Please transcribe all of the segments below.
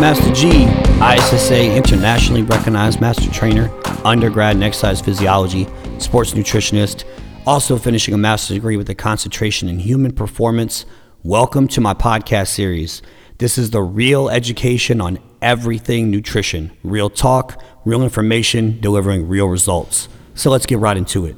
Master G, ISSA internationally recognized master trainer, undergrad in exercise physiology, sports nutritionist, also finishing a master's degree with a concentration in human performance. Welcome to my podcast series. This is the real education on everything nutrition, real talk, real information, delivering real results. So let's get right into it.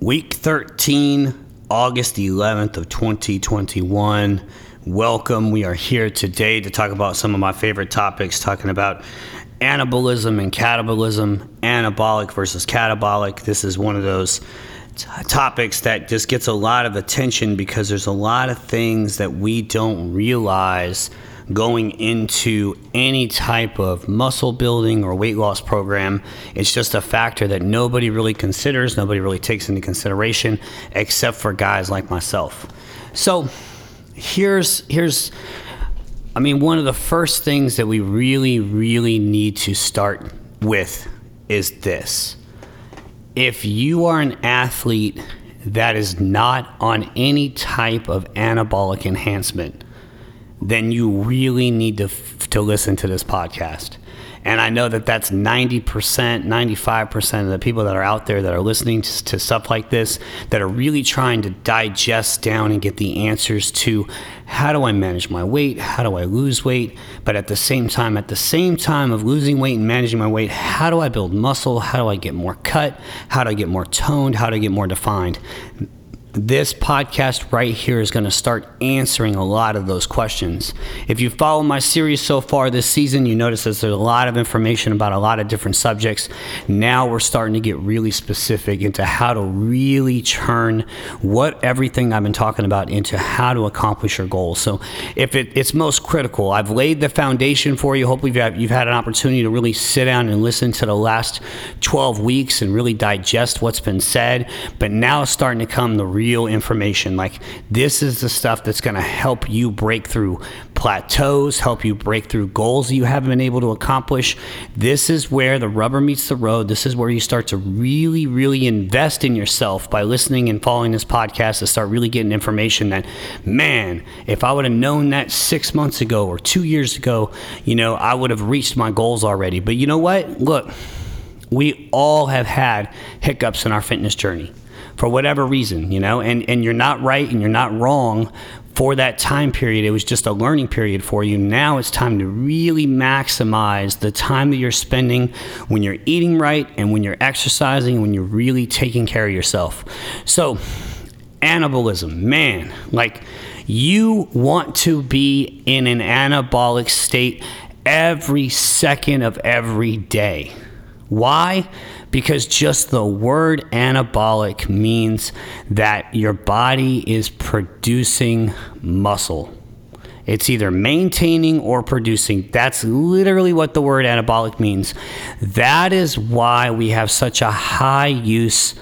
Week 13, August 11th of 2021 welcome. We are here today to talk about some of my favorite topics, talking about anabolism and catabolism, anabolic versus catabolic. This is one of those t- topics that just gets a lot of attention because there's a lot of things that we don't realize going into any type of muscle building or weight loss program. It's just a factor that nobody really considers, nobody really takes into consideration, except for guys like myself. So, here's here's I mean one of the first things that we really really need to start with is this. If you are an athlete that is not on any type of anabolic enhancement, then you really need to to listen to this podcast and I know that that's 90%, 95% of the people that are out there that are listening to, to, stuff like this that are really trying to digest down and get the answers to how do I manage my weight? How do I lose weight? But at the same time, at the same time of losing weight and managing my weight, how do I build muscle? How do I get more cut? How do I get more toned? How do I get more defined? This podcast right here is going to start answering a lot of those questions. If you follow my series so far this season, you notice that there's a lot of information about a lot of different subjects. Now we're starting to get really specific into how to really turn what everything I've been talking about into how to accomplish your goals. So, if it, it's most critical, I've laid the foundation for you. Hopefully, you've had, you've had an opportunity to really sit down and listen to the last 12 weeks and really digest what's been said. But now it's starting to come the real information. Like this is the stuff that's going to help you break through plateaus, help you break through goals you haven't been able to accomplish. This is where the rubber meets the road. This is where you start to really, really invest in yourself by listening and following this podcast to start really getting information that, man, if I would have known that six months ago or two years ago, you know, I would have reached my goals already. But you know what? Look, we all have had hiccups in our fitness journey for whatever reason, you know, and, and you're not right and you're not wrong for that time period. It was just a learning period for you. Now it's time to really maximize the time that you're spending when you're eating right and when you're exercising, when you're really taking care of yourself. So, anabolism, man, like you want to be in an anabolic state every second of every day. Why? Because just the word anabolic means that your body is producing muscle. It's either maintaining or producing. That's literally what the word anabolic means. That is why we have such a high use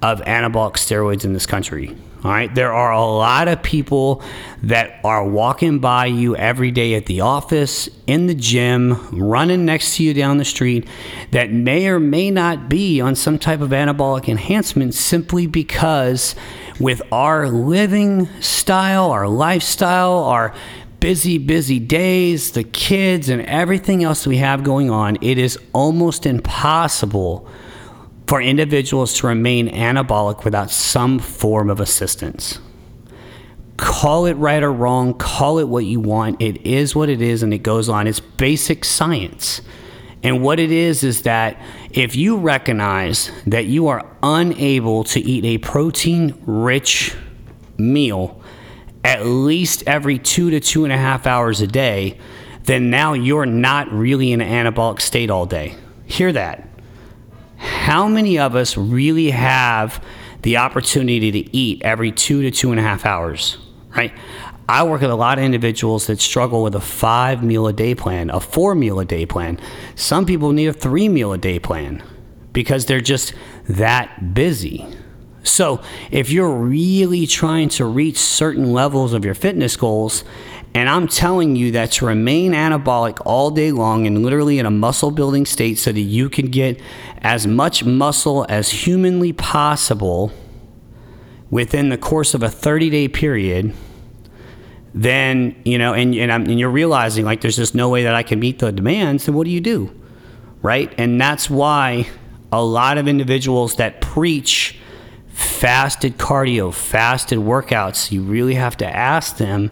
of anabolic steroids in this country. All right. There are a lot of people that are walking by you every day at the office, in the gym, running next to you down the street that may or may not be on some type of anabolic enhancement simply because with our living style, our lifestyle, our busy, busy days, the kids, and everything else we have going on, it is almost impossible for individuals to remain anabolic without some form of assistance. Call it right or wrong, call it what you want. It is what it is, and it goes on. It's basic science. And what it is is that if you recognize that you are unable to eat a protein rich meal at least every two to two and a half hours a day, then now you're not really in an anabolic state all day. Hear that how many of us really have the opportunity to eat every two to two and a half hours, right? I work with a lot of individuals that struggle with a five meal a day plan, a four meal a day plan. Some people need a three meal a day plan because they're just that busy. So, if you're really trying to reach certain levels of your fitness goals, and I'm telling you that to remain anabolic all day long and literally in a muscle building state so that you can get as much muscle as humanly possible within the course of a 30 day period, then you know, and and, and, you're realizing like there's just no way that I can meet the demands. Then what do you do, right? And that's why a lot of individuals that preach fasted cardio, fasted workouts, you really have to ask them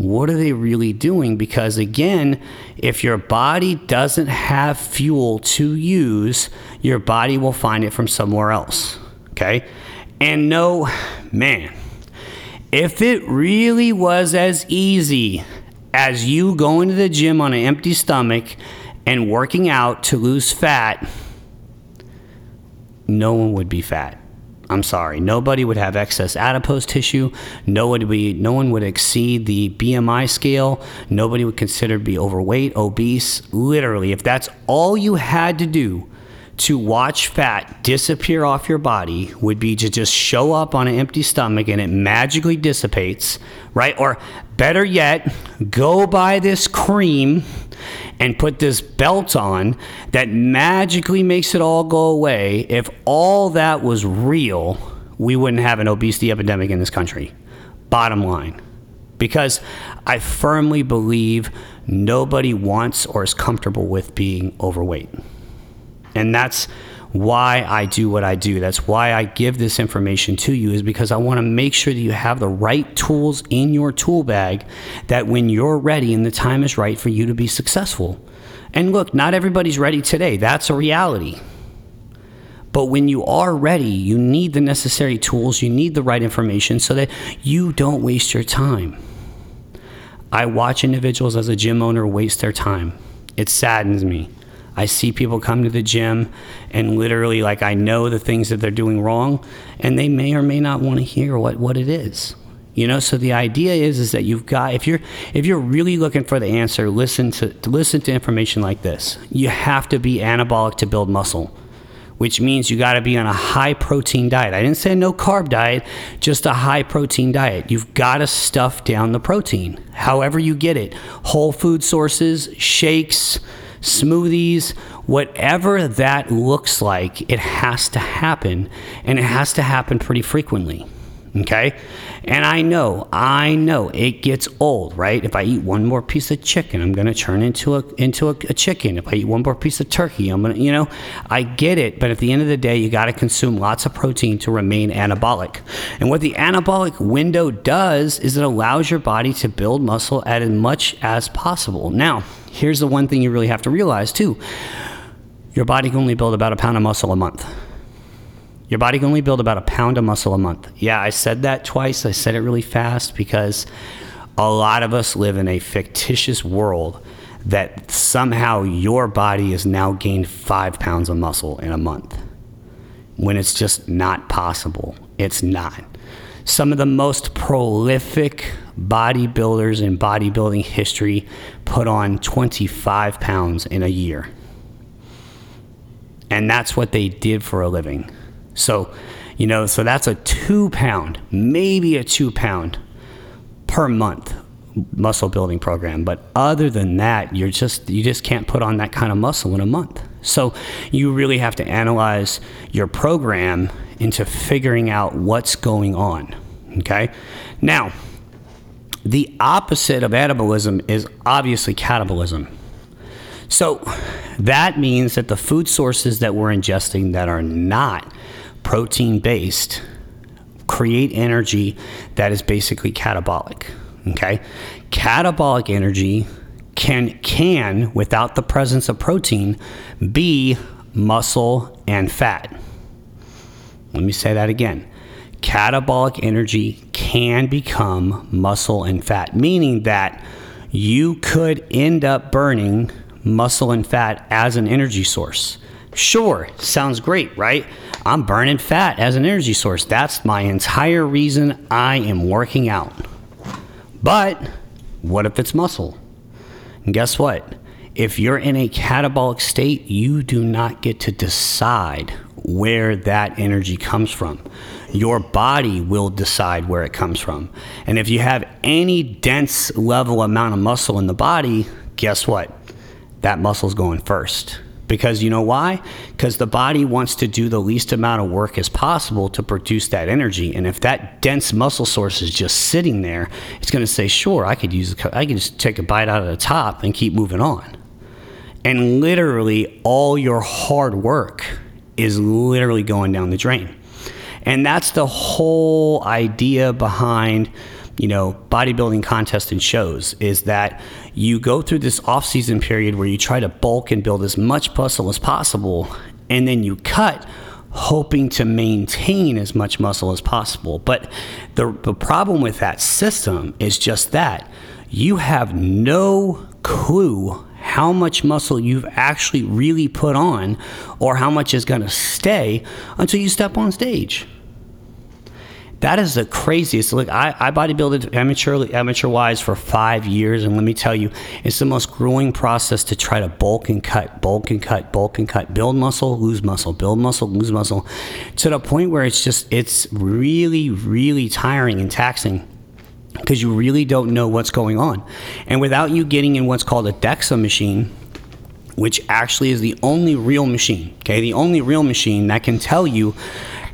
what are they really doing? Because again, if your body doesn't have fuel to use, your body will find it from somewhere else. Okay? And no, man, if it really was as easy as you going to the gym on an empty stomach and working out to lose fat, no one would be fat. I'm sorry. Nobody would have excess adipose tissue. No one would, be, no one would exceed the BMI scale. Nobody would consider to be overweight, obese. Literally, if that's all you had to do to watch fat disappear off your body would be to just show up on an empty stomach and it magically dissipates, right? Or better yet, go buy this cream and put this belt on that magically makes it all go away. If all that was real, we wouldn't have an obesity epidemic in this country. Bottom line. Because I firmly believe nobody wants or is comfortable with being overweight. And that's why I do what I do. That's why I give this information to you, is because I want to make sure that you have the right tools in your tool bag that when you're ready and the time is right for you to be successful. And look, not everybody's ready today. That's a reality. But when you are ready, you need the necessary tools, you need the right information so that you don't waste your time. I watch individuals as a gym owner waste their time. It saddens me. I see people come to the gym and literally, like, I know the things that they're doing wrong, and they may or may not want to hear what, what it is. You know, so the idea is is that you've got if you're if you're really looking for the answer, listen to, to listen to information like this. You have to be anabolic to build muscle which means you got to be on a high protein diet. I didn't say no carb diet, just a high protein diet. You've got to stuff down the protein, however you get it. Whole food sources, shakes, smoothies, whatever that looks like, it has to happen and it has to happen pretty frequently. Okay? And I know, I know it gets old, right? If I eat one more piece of chicken, I'm going to turn into a into a, a, chicken. If I eat one more piece of turkey, I'm going to, you know, I get it, but at the end of the day, you got to consume lots of protein to remain anabolic. And what the anabolic window does is it allows your body to build muscle at as much as possible. Now, here's the one thing you really have to realize too. Your body can only build about a pound of muscle a month. Your body can only build about a pound of muscle a month. Yeah, I said that twice. I said it really fast because a lot of us live in a fictitious world that somehow your body has now gained five pounds of muscle in a month when it's just not possible. It's not. Some of the most prolific bodybuilders in bodybuilding history put on 25 pounds in a year. And that's what they did for a living. So, you know, so that's a two pound, maybe a two pound per month muscle building program. But other than that, you're just you just can't put on that kind of muscle in a month. So you really have to analyze your program into figuring out what's going on. Okay? Now, the opposite of anabolism is obviously catabolism. So that means that the food sources that we're ingesting that are not protein based create energy that is basically catabolic. Okay? Catabolic energy can can without the presence of protein be muscle and fat. Let me say that again. Catabolic energy can become muscle and fat, meaning that you could end up burning muscle and fat as an energy source. Sure, sounds great, right? I'm burning fat as an energy source. That's my entire reason I am working out. But what if it's muscle? And guess what? If you're in a catabolic state, you do not get to decide where that energy comes from. Your body will decide where it comes from. And if you have any dense level amount of muscle in the body, guess what? That muscle's going first Because you know why? Because the body wants to do the least amount of work as possible to produce that energy. And if that dense muscle source is just sitting there, it's going to say, "Sure, I could use, I could just take a bite out of the top and keep moving on." And literally, all your hard work is literally going down the drain. And that's the whole idea behind you know, bodybuilding contests and shows is that you go through this off-season period where you try to bulk and build as much muscle as possible, and then you cut hoping to maintain as much muscle as possible. But the, the problem with that system is just that you have no clue how much muscle you've actually really put on or how much is going to stay until you step on stage that is the craziest. Look, I, I bodybuilded amateur amateur wise for five years, and let me tell you, it's the most grueling process to try to bulk and cut, bulk and cut, bulk and cut, build muscle, lose muscle, build muscle, lose muscle, to the point where it's just it's really, really tiring and taxing because you really don't know what's going on, and without you getting in what's called a DEXA machine which actually is the only real machine, okay? The only real machine that can tell you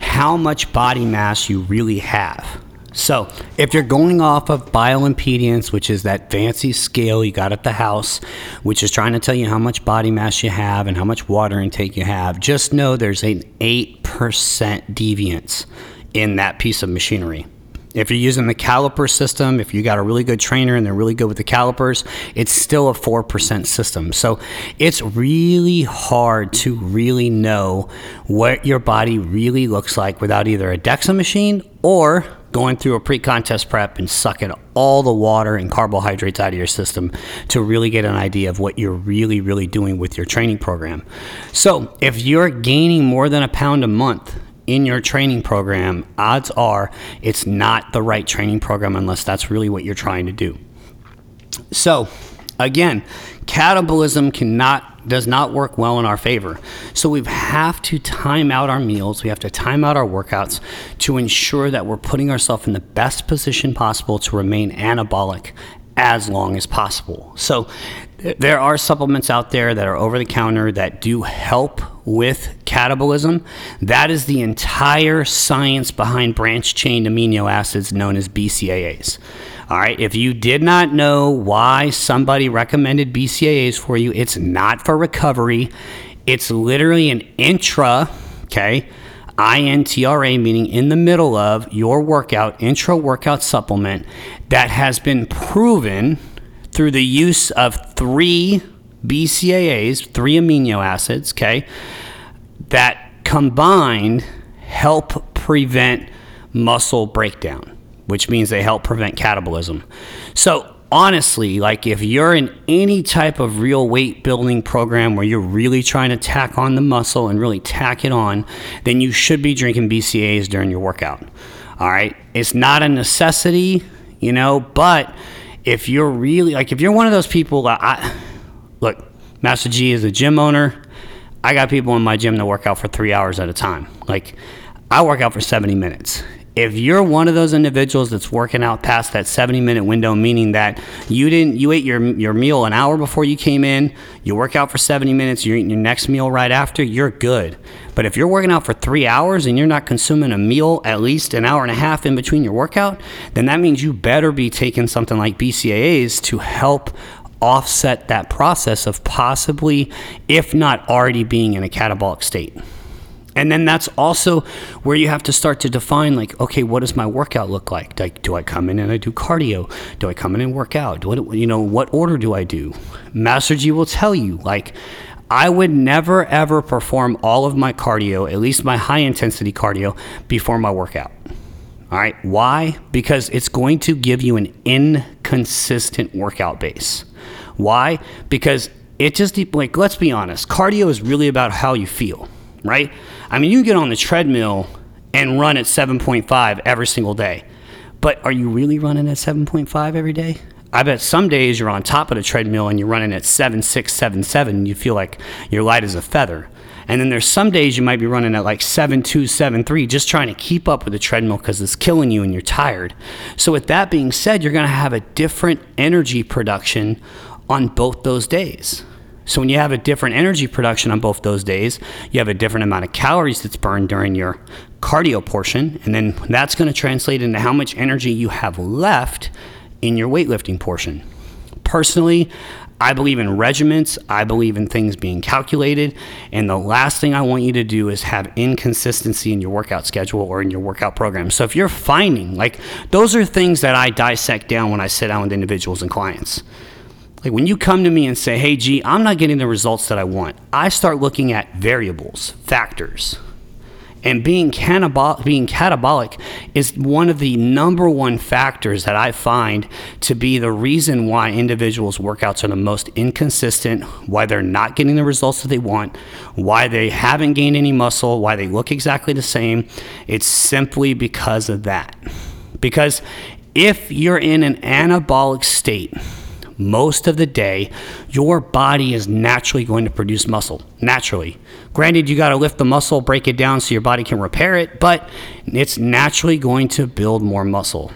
how much body mass you really have. So, if you're going off of bioimpedance, which is that fancy scale you got at the house, which is trying to tell you how much body mass you have and how much water intake you have, just know there's an 8% deviance in that piece of machinery. If you're using the caliper system, if you got a really good trainer and they're really good with the calipers, it's still a 4% system. So it's really hard to really know what your body really looks like without either a DEXA machine or going through a pre-contest prep and sucking all the water and carbohydrates out of your system to really get an idea of what you're really really doing with your training program. So, if you're gaining more than a pound a month in your training program, odds are it's not the right training program unless that's really what you're trying to do. So, again, catabolism cannot does not work well in our favor. So we have to time out our meals, we have to time out our workouts to ensure that we're putting ourselves in the best position possible to remain anabolic as long as possible. So there are supplements out there that are over the counter that do help with catabolism. That is the entire science behind branch chain amino acids known as BCAAs. All right, if you did not know why somebody recommended BCAAs for you, it's not for recovery. It's literally an intra, okay? INTRA, meaning in the middle of your workout, intra workout supplement that has been proven through the use of three BCAAs, three amino acids, okay, that combined help prevent muscle breakdown, which means they help prevent catabolism. So, honestly, like if you're in any type of real weight building program where you're really trying to tack on the muscle and really tack it on, then you should be drinking BCAAs during your workout. All right. It's not a necessity, you know, but if you're really like if you're one of those people I look, Master G is a gym owner. I got people in my gym that work out for three hours at a time. Like I work out for 70 minutes. If you're one of those individuals that's working out past that 70 minute window, meaning that you didn't you ate your your meal an hour before you came in, you work out for 70 minutes, you're eating your next meal right after, you're good. But if you're working out for three hours and you're not consuming a meal at least an hour and a half in between your workout, then that means you better be taking something like BCAAs to help offset that process of possibly, if not already being in a catabolic state. And then that's also where you have to start to define like, okay, what does my workout look like? Like, do I come in and I do cardio? Do I come in and work out? What, you know, what order do I do? Master G will tell you, like, I would never ever perform all of my cardio, at least my high intensity cardio, before my workout. All right. Why? Because it's going to give you an inconsistent workout base. Why? Because it just, like, let's be honest, cardio is really about how you feel, right? I mean, you get on the treadmill and run at 7.5 every single day. But are you really running at 7.5 every day? I bet some days you're on top of the treadmill and you're running at 7.6, 7.7, and you feel like you're light as a feather. And then there's some days you might be running at like 7.2, 7.3, just trying to keep up with the treadmill because it's killing you and you're tired. So, with that being said, you're going to have a different energy production on both those days. So when you have a different energy production on both those days, you have a different amount of calories that's burned during your cardio portion, and then that's going to translate into how much energy you have left in your weightlifting portion. Personally, I believe in regiments. I believe in things being calculated. And the last thing I want you to do is have inconsistency in your workout schedule or in your workout program. So if you're finding, like, those are things that I dissect down when I sit down with individuals and clients. Like when you come to me and say, hey, G, I'm not getting the results that I want, I start looking at variables, factors. And being, catabolic, being catabolic is one of the number one factors that I find to be the reason why individuals' workouts are the most inconsistent, why they're not getting the results that they want, why they haven't gained any muscle, why they look exactly the same. It's simply because of that. Because if you're in an anabolic state, most of the day, your body is naturally going to produce muscle. Naturally. Granted, you got to lift the muscle, break it down so your body can repair it, but it's naturally going to build more muscle.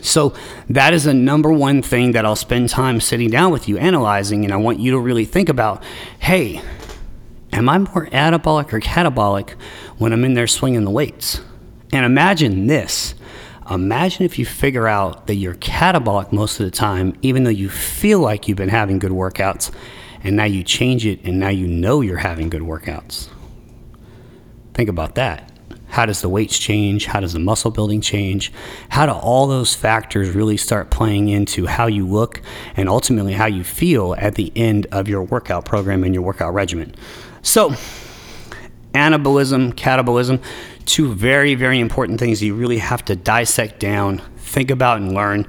So, that is the number one thing that I'll spend time sitting down with you analyzing, and I want you to really think about hey, am I more anabolic or catabolic when I'm in there swinging the weights? And imagine this Imagine if you figure out that you're catabolic most of the time, even though you feel like you've been having good workouts, and now you change it and now you know you're having good workouts. Think about that. How does the weights change? How does the muscle building change? How do all those factors really start playing into how you look and ultimately how you feel at the end of your workout program and your workout regimen? So, anabolism, catabolism, two very, very important things you really have to dissect down, think about, and learn.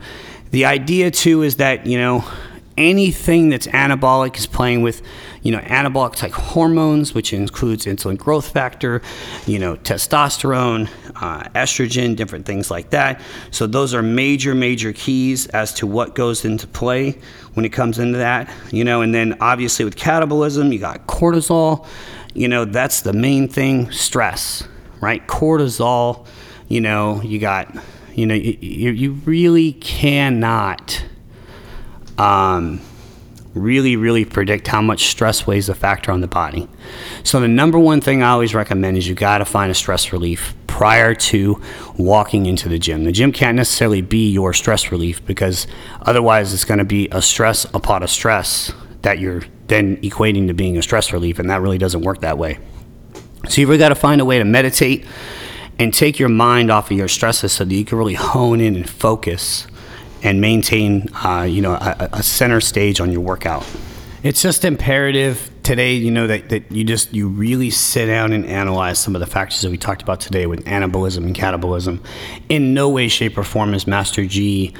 The idea, too, is that, you know, anything that's anabolic is playing with, you know, anabolic type hormones, which includes insulin growth factor, you know, testosterone, uh, estrogen, different things like that. So those are major, major keys as to what goes into play when it comes into that, you know, and then obviously with catabolism, you got cortisol, you know, that's the main thing, stress right? Cortisol, you know, you got, you know, you, you really cannot um, really, really predict how much stress weighs a factor on the body. So, the number one thing I always recommend is you got to find a stress relief prior to walking into the gym. The gym can't necessarily be your stress relief because otherwise it's going to be a stress upon a stress that you're then equating to being a stress relief, and that really doesn't work that way. So you've really got to find a way to meditate and take your mind off of your stresses so that you can really hone in and focus and maintain, uh, you know, a, a, center stage on your workout. It's just imperative today, you know, that, that you just you really sit down and analyze some of the factors that we talked about today with anabolism and catabolism. In no way, shape, or form is Master G,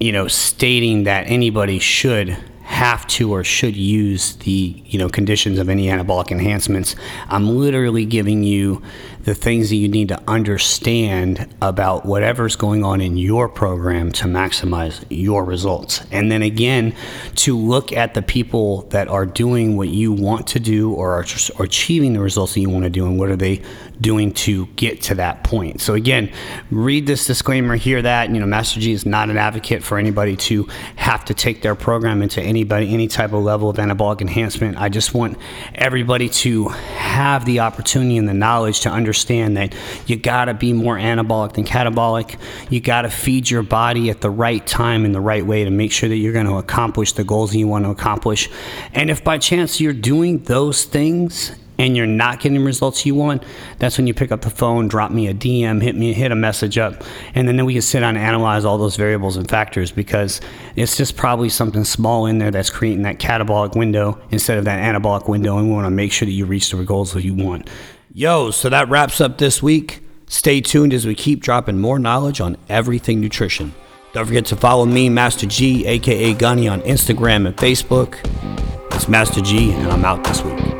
you know, stating that anybody should have to or should use the you know conditions of any anabolic enhancements. I'm literally giving you the things that you need to understand about whatever's going on in your program to maximize your results. And then again, to look at the people that are doing what you want to do or are, achieving the results that you want to do and what are they doing to get to that point. So again, read this disclaimer, hear that, you know, Master G is not an advocate for anybody to have to take their program into anybody any type of level of anabolic enhancement. I just want everybody to have the opportunity and the knowledge to understand understand that you got to be more anabolic than catabolic. You got to feed your body at the right time in the right way to make sure that you're going to accomplish the goals that you want to accomplish. And if by chance you're doing those things and you're not getting results you want, that's when you pick up the phone, drop me a DM, hit me, hit a message up, and then we can sit down and analyze all those variables and factors because it's just probably something small in there that's creating that catabolic window instead of that anabolic window, and we want to make sure that you reach the goals that you want. Yo, so that wraps up this week. Stay tuned as we keep dropping more knowledge on everything nutrition. Don't forget to follow me, Master G, aka Gunny, on Instagram and Facebook. It's Master G, and I'm out this week.